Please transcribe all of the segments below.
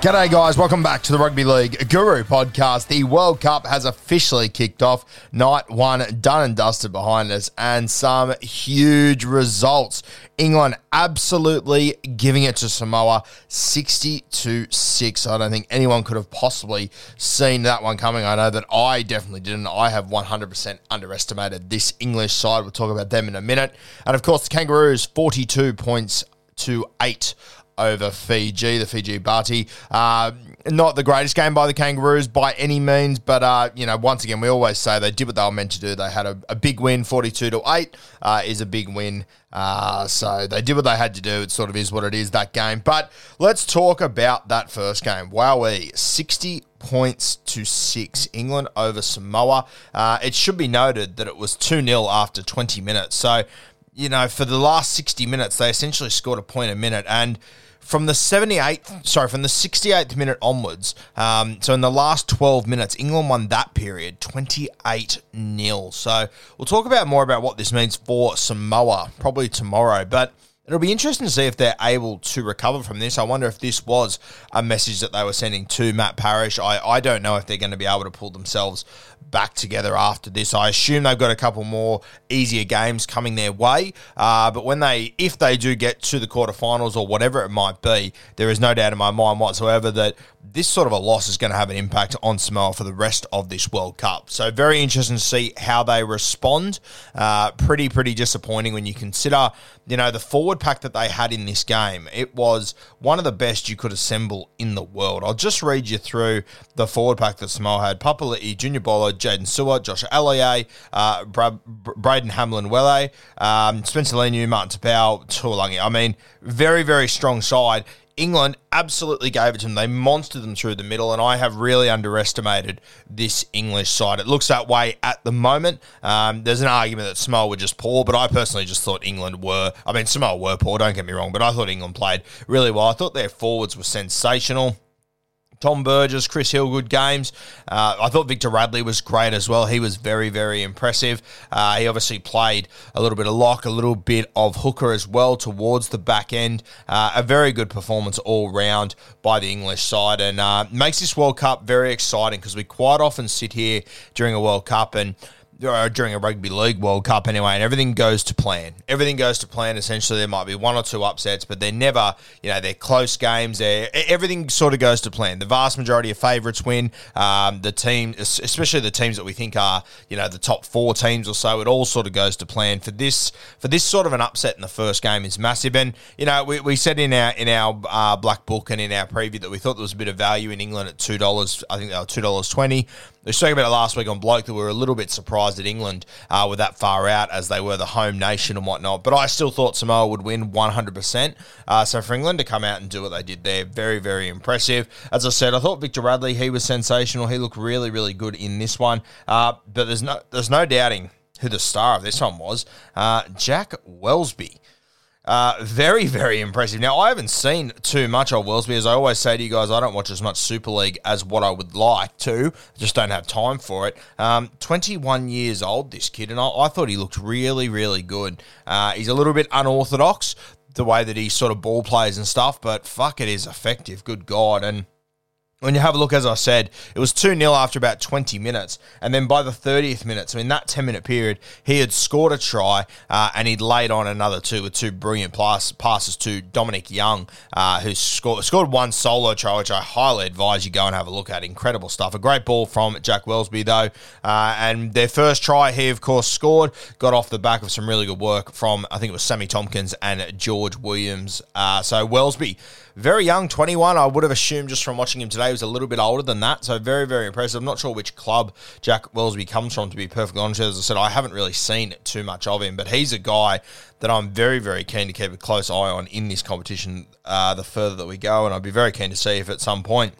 G'day, guys. Welcome back to the Rugby League Guru podcast. The World Cup has officially kicked off. Night one done and dusted behind us, and some huge results. England absolutely giving it to Samoa 60 to 6. I don't think anyone could have possibly seen that one coming. I know that I definitely didn't. I have 100% underestimated this English side. We'll talk about them in a minute. And of course, the Kangaroos 42 points to 8 over Fiji, the Fiji Bati. Uh, not the greatest game by the Kangaroos by any means, but uh, you know, once again, we always say they did what they were meant to do. They had a, a big win, forty-two to eight, uh, is a big win. Uh, so they did what they had to do. It sort of is what it is that game. But let's talk about that first game. Wowee, sixty points to six. England over Samoa. Uh, it should be noted that it was two 0 after twenty minutes. So you know, for the last 60 minutes, they essentially scored a point a minute. And from the 78th, sorry, from the 68th minute onwards, um, so in the last 12 minutes, England won that period 28 0. So we'll talk about more about what this means for Samoa probably tomorrow. But It'll be interesting to see if they're able to recover from this. I wonder if this was a message that they were sending to Matt Parish. I, I don't know if they're going to be able to pull themselves back together after this. I assume they've got a couple more easier games coming their way. Uh, but when they, if they do get to the quarterfinals or whatever it might be, there is no doubt in my mind whatsoever that this sort of a loss is going to have an impact on Samoa for the rest of this World Cup. So very interesting to see how they respond. Uh, pretty, pretty disappointing when you consider, you know, the forward pack that they had in this game. It was one of the best you could assemble in the world. I'll just read you through the forward pack that Samoa had. Papali'i, Junior Paulo, Jaydn Su'A, Josh Aloiai, uh, Bra- Braden Hamlin-Uele, um, Spencer Leniu, Martin Taupau, Tuolangi. I mean, very, very strong side. England absolutely gave it to them. They monstered them through the middle, and I have really underestimated this English side. It looks that way at the moment. Um, there's an argument that Samoa were just poor, but I personally just thought England were. I mean, Samoa were poor, don't get me wrong, but I thought England played really well. I thought their forwards were sensational. Tom Burgess, Chris Hill, good games. Uh, I thought Victor Radley was great as well. He was very, very impressive. Uh, he obviously played a little bit of lock, a little bit of hooker as well towards the back end. Uh, a very good performance all round by the English side and uh, makes this World Cup very exciting because we quite often sit here during a World Cup and during a rugby league World Cup anyway, and everything goes to plan. Everything goes to plan. Essentially, there might be one or two upsets, but they're never, you know, they're close games. They're, everything sort of goes to plan. The vast majority of favourites win. Um, the team, especially the teams that we think are, you know, the top four teams or so, it all sort of goes to plan. For this, for this sort of an upset in the first game is massive. And you know, we, we said in our in our uh, black book and in our preview that we thought there was a bit of value in England at two dollars. I think they were two dollars twenty. We spoke about it last week on Bloke that we were a little bit surprised that England uh, were that far out as they were the home nation and whatnot. But I still thought Samoa would win 100%. Uh, so for England to come out and do what they did there, very, very impressive. As I said, I thought Victor Radley, he was sensational. He looked really, really good in this one. Uh, but there's no, there's no doubting who the star of this one was. Uh, Jack Welsby. Uh, very, very impressive. Now, I haven't seen too much of Welsby. As I always say to you guys, I don't watch as much Super League as what I would like to. Just don't have time for it. Um, 21 years old, this kid, and I, I thought he looked really, really good. Uh, he's a little bit unorthodox, the way that he sort of ball plays and stuff, but fuck, it is effective. Good God. And when you have a look, as I said, it was 2 0 after about 20 minutes. And then by the 30th minute, so in that 10 minute period, he had scored a try uh, and he'd laid on another two with two brilliant pass, passes to Dominic Young, uh, who scored, scored one solo try, which I highly advise you go and have a look at. Incredible stuff. A great ball from Jack Welsby, though. Uh, and their first try, he, of course, scored, got off the back of some really good work from, I think it was Sammy Tomkins and George Williams. Uh, so Welsby very young, 21. I would have assumed just from watching him today, he was a little bit older than that. So very, very impressive. I'm not sure which club Jack Welsby comes from, to be perfectly honest. As I said, I haven't really seen too much of him, but he's a guy that I'm very, very keen to keep a close eye on in this competition uh, the further that we go. And I'd be very keen to see if at some point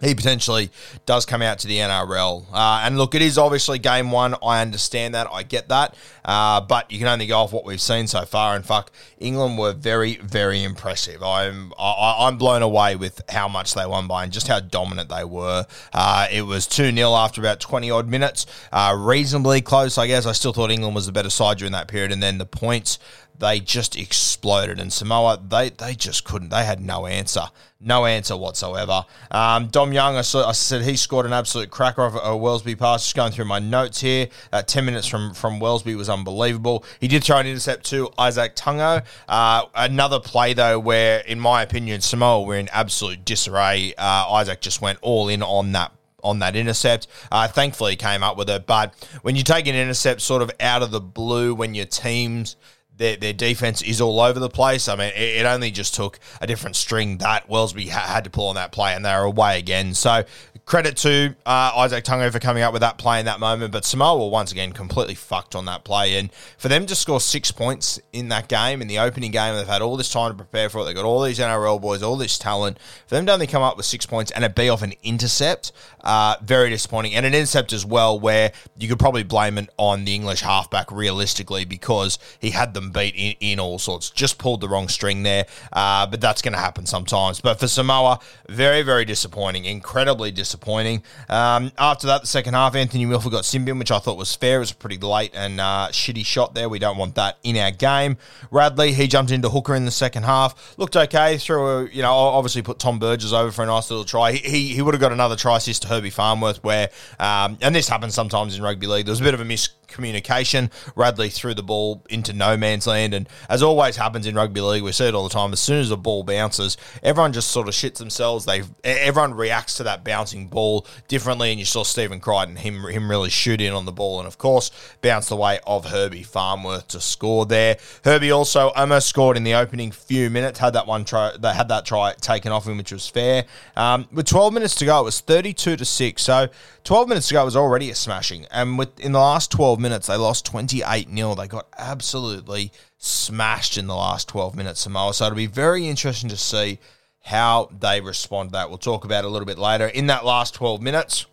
he potentially does come out to the NRL. Uh, and look, it is obviously game one. I understand that. I get that. Uh, but you can only go off what we've seen so far. And fuck, England were very, very impressive. I'm I, I'm blown away with how much they won by and just how dominant they were. Uh, it was 2 0 after about 20 odd minutes. Uh, reasonably close, I guess. I still thought England was the better side during that period. And then the points they just exploded. And Samoa, they they just couldn't. They had no answer, no answer whatsoever. Um, Dom Young, I, saw, I, said he scored an absolute cracker of a Welsby pass. Just going through my notes here, uh, ten minutes from from Welsby was unbelievable. He did throw an intercept to Izack Tago. Uh, another play though, where in my opinion Samoa were in absolute disarray. Uh, Izack just went all in on that on that intercept. Uh, thankfully, he came up with it. But when you take an intercept sort of out of the blue, when your team's their, their defense is all over the place. I mean, it, it only just took a different string that Welsby ha- had to pull on that play, and they're away again. So credit to uh, Izack Tago for coming up with that play in that moment. But Samoa once again completely fucked on that play. And for them to score six points in that game, in the opening game, they've had all this time to prepare for it. They've got all these NRL boys, all this talent. For them to only come up with six points and it be off an intercept, uh, very disappointing. And an intercept as well, where you could probably blame it on the English halfback realistically because he had them beat in, in all sorts. Just pulled the wrong string there. Uh, but that's going to happen sometimes. But for Samoa, very, very disappointing. Incredibly disappointing disappointing. Um, after that, the second half, Anthony Milford got sin bin, which I thought was fair. It was a pretty late and uh, shitty shot there. We don't want that in our game. Radley, he jumped into hooker in the second half. Looked okay. Threw a, you know, obviously put Tom Burgess over for a nice little try. He, he, he would have got another try assist to Herbie Farnworth where, um, and this happens sometimes in rugby league, there was a bit of a miss communication. Radley threw the ball into no man's land. And as always happens in rugby league, we see it all the time. As soon as the ball bounces, everyone just sort of shits themselves. They everyone reacts to that bouncing ball differently. And you saw Stephen Crichton, him him really shoot in on the ball, and of course bounced the way of Herbie Farnworth to score there. Herbie also almost scored in the opening few minutes. Had that one try, they had that try taken off him, which was fair. Um, with 12 minutes to go, it was 32 to six. So 12 minutes to go was already a smashing, and with in the last 12 minutes, they lost 28 0. They got absolutely smashed in the last 12 minutes, Samoa. So it'll be very interesting to see how they respond to that. We'll talk about it a little bit later. In that last 12 minutes,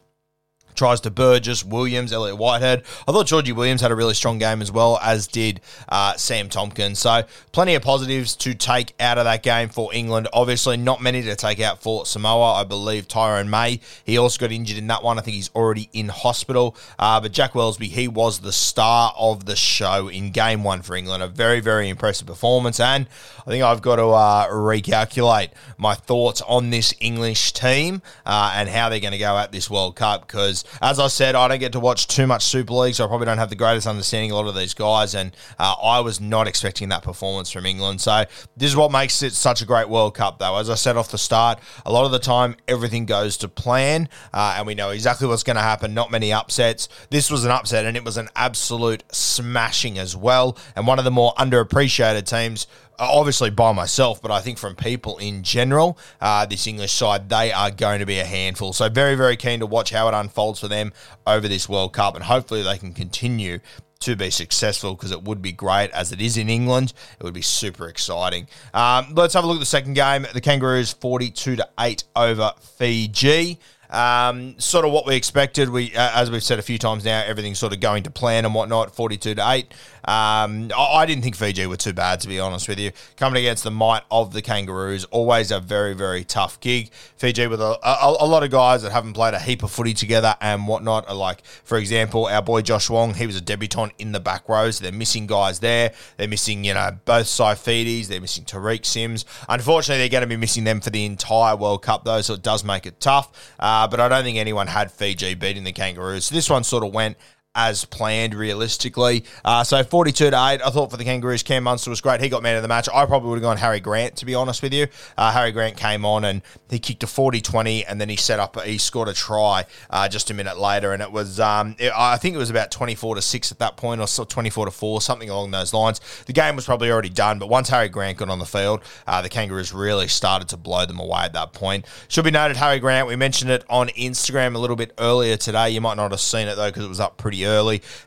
tries to Burgess, Williams, Elliott Whitehead. I thought Georgie Williams had a really strong game as well, as did uh, Sam Tomkins. So plenty of positives to take out of that game for England. Obviously, not many to take out for Samoa. I believe Tyrone May, he also got injured in that one. I think he's already in hospital. Uh, but Jack Welsby, he was the star of the show in game one for England. A very, very impressive performance. And I think I've got to uh, recalculate my thoughts on this English team uh, and how they're going to go at this World Cup because as I said, I don't get to watch too much Super League, so I probably don't have the greatest understanding of a lot of these guys. And uh, I was not expecting that performance from England. So this is what makes it such a great World Cup, though. As I said off the start, a lot of the time everything goes to plan, uh, and we know exactly what's going to happen. Not many upsets. This was an upset, and it was an absolute smashing as well. And one of the more underappreciated teams obviously by myself, but I think from people in general, uh, this English side, they are going to be a handful. So very, very keen to watch how it unfolds for them over this World Cup, and hopefully they can continue to be successful because it would be great as it is in England. It would be super exciting. Um, let's have a look at the second game. The Kangaroos 42 to 8 over Fiji. Um, sort of what we expected. We, uh, as we've said a few times now, everything's sort of going to plan and whatnot. Forty-two to eight. Um, I, I, didn't think Fiji were too bad, to be honest with you. Coming against the might of the Kangaroos, always a very, very tough gig. Fiji with a, a, a lot of guys that haven't played a heap of footy together and whatnot. Like, for example, our boy Josh Wong, he was a debutant in the back rows. So they're missing guys there. They're missing, you know, both Saifidis. They're missing Tariq Sims. Unfortunately, they're going to be missing them for the entire World Cup, though, so it does make it tough. Uh, but I don't think anyone had Fiji beating the Kangaroos. So this one sort of went as planned realistically. Uh, so 42 to 8, I thought for the Kangaroos, Cam Munster was great. He got man of the match. I probably would have gone Harry Grant, to be honest with you. Uh, Harry Grant came on and he kicked a 40 20 and then he set up, he scored a try uh, just a minute later. And it was, um, it, I think it was about 24 to 6 at that point or 24 to 4, something along those lines. The game was probably already done, but once Harry Grant got on the field, uh, the Kangaroos really started to blow them away at that point. Should be noted, Harry Grant, we mentioned it on Instagram a little bit earlier today. You might not have seen it though because it was up pretty early.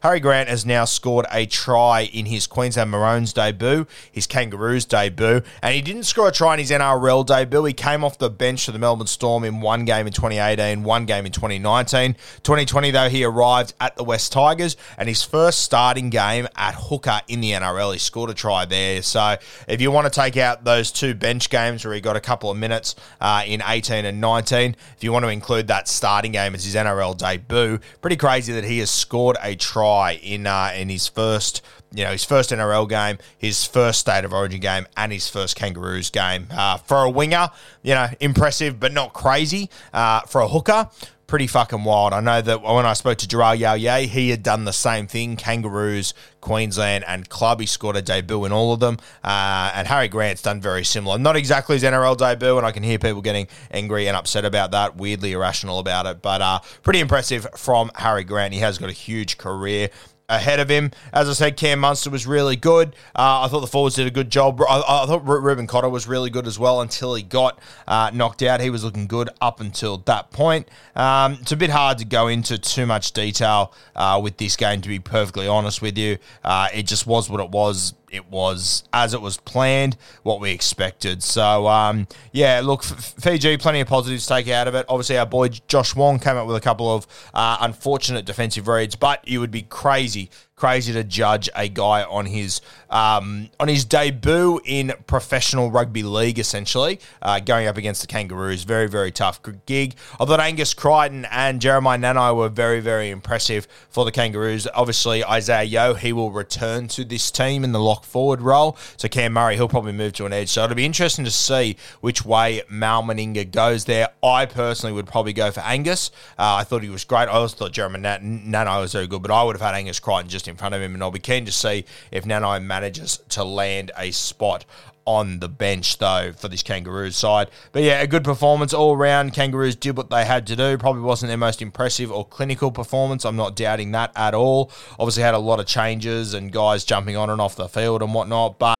Harry Grant has now scored a try in his Queensland Maroons debut, his Kangaroos debut, and he didn't score a try in his NRL debut. He came off the bench for the Melbourne Storm in one game in 2018, one game in 2019. 2020, though, he arrived at the Wests Tigers, and his first starting game at hooker in the NRL, he scored a try there. So if you want to take out those two bench games where he got a couple of minutes uh, in 18 and 19, if you want to include that starting game as his NRL debut, pretty crazy that he has scored a try in uh, in his first you know his first NRL game, his first State of Origin game, and his first Kangaroos game. Uh, for a winger, you know, impressive but not crazy. Uh, for a hooker, pretty fucking wild. I know that when I spoke to Gerard Yao he had done the same thing. Kangaroos, Queensland, and club. He scored a debut in all of them. Uh, and Harry Grant's done very similar. Not exactly his NRL debut, and I can hear people getting angry and upset about that, weirdly irrational about it. But uh, pretty impressive from Harry Grant. He has got a huge career ahead of him. As I said, Cam Munster was really good. Uh, I thought the forwards did a good job. I, I thought Reuben Cotter was really good as well until he got uh, knocked out. He was looking good up until that point. Um, it's a bit hard to go into too much detail uh, with this game, to be perfectly honest with you. Uh, it just was what it was it was as it was planned, what we expected. So, um, yeah, look, Fiji, plenty of positives to take out of it. Obviously, our boy Josh Wong came up with a couple of uh, unfortunate defensive reads, but you would be crazy crazy to judge a guy on his um, on his debut in professional rugby league, essentially uh, going up against the Kangaroos. Very very tough gig. I thought Angus Crichton and Jeremiah Nanai were very very impressive for the Kangaroos. Obviously Isah Yeo he will return to this team in the lock forward role. So Cam Murray he'll probably move to an edge. So it'll be interesting to see which way Mal Meninga goes there. I personally would probably go for Angus. Uh, I thought he was great. I also thought Jeremiah Nanai was very good, but I would have had Angus Crichton just in front of him, and I'll be keen to see if Nanai manages to land a spot on the bench, though, for this Kangaroos side. But yeah, a good performance all around. Kangaroos did what they had to do. Probably wasn't their most impressive or clinical performance. I'm not doubting that at all. Obviously, had a lot of changes and guys jumping on and off the field and whatnot, but.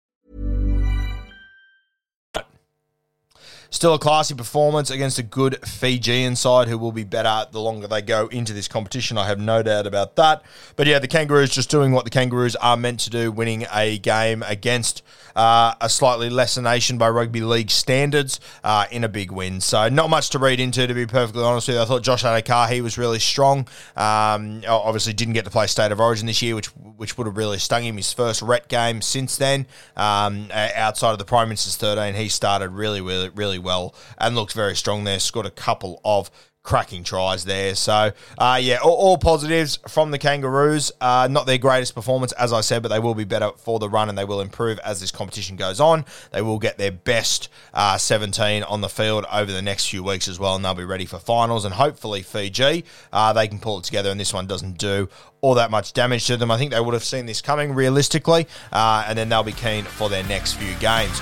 Still a classy performance against a good Fijian side who will be better the longer they go into this competition. I have no doubt about that. But yeah, the Kangaroos just doing what the Kangaroos are meant to do, winning a game against uh, a slightly lesser nation by rugby league standards uh, in a big win. So not much to read into, to be perfectly honest with you. I thought Josh Addo-Carr, was really strong. Um, obviously didn't get to play State of Origin this year, which which would have really stung him. His first ret game since then, um, outside of the Prime Minister's 13, he started really, really, really well and looked very strong there. Scored a couple of cracking tries there. So, uh, yeah, all, all, positives from the Kangaroos. Uh, not their greatest performance, as I said, but they will be better for the run and they will improve as this competition goes on. They will get their best uh, 17 on the field over the next few weeks as well, and they'll be ready for finals. And hopefully, Fiji, uh, they can pull it together, and this one doesn't do all that much damage to them. I think they would have seen this coming realistically, uh, and then they'll be keen for their next few games.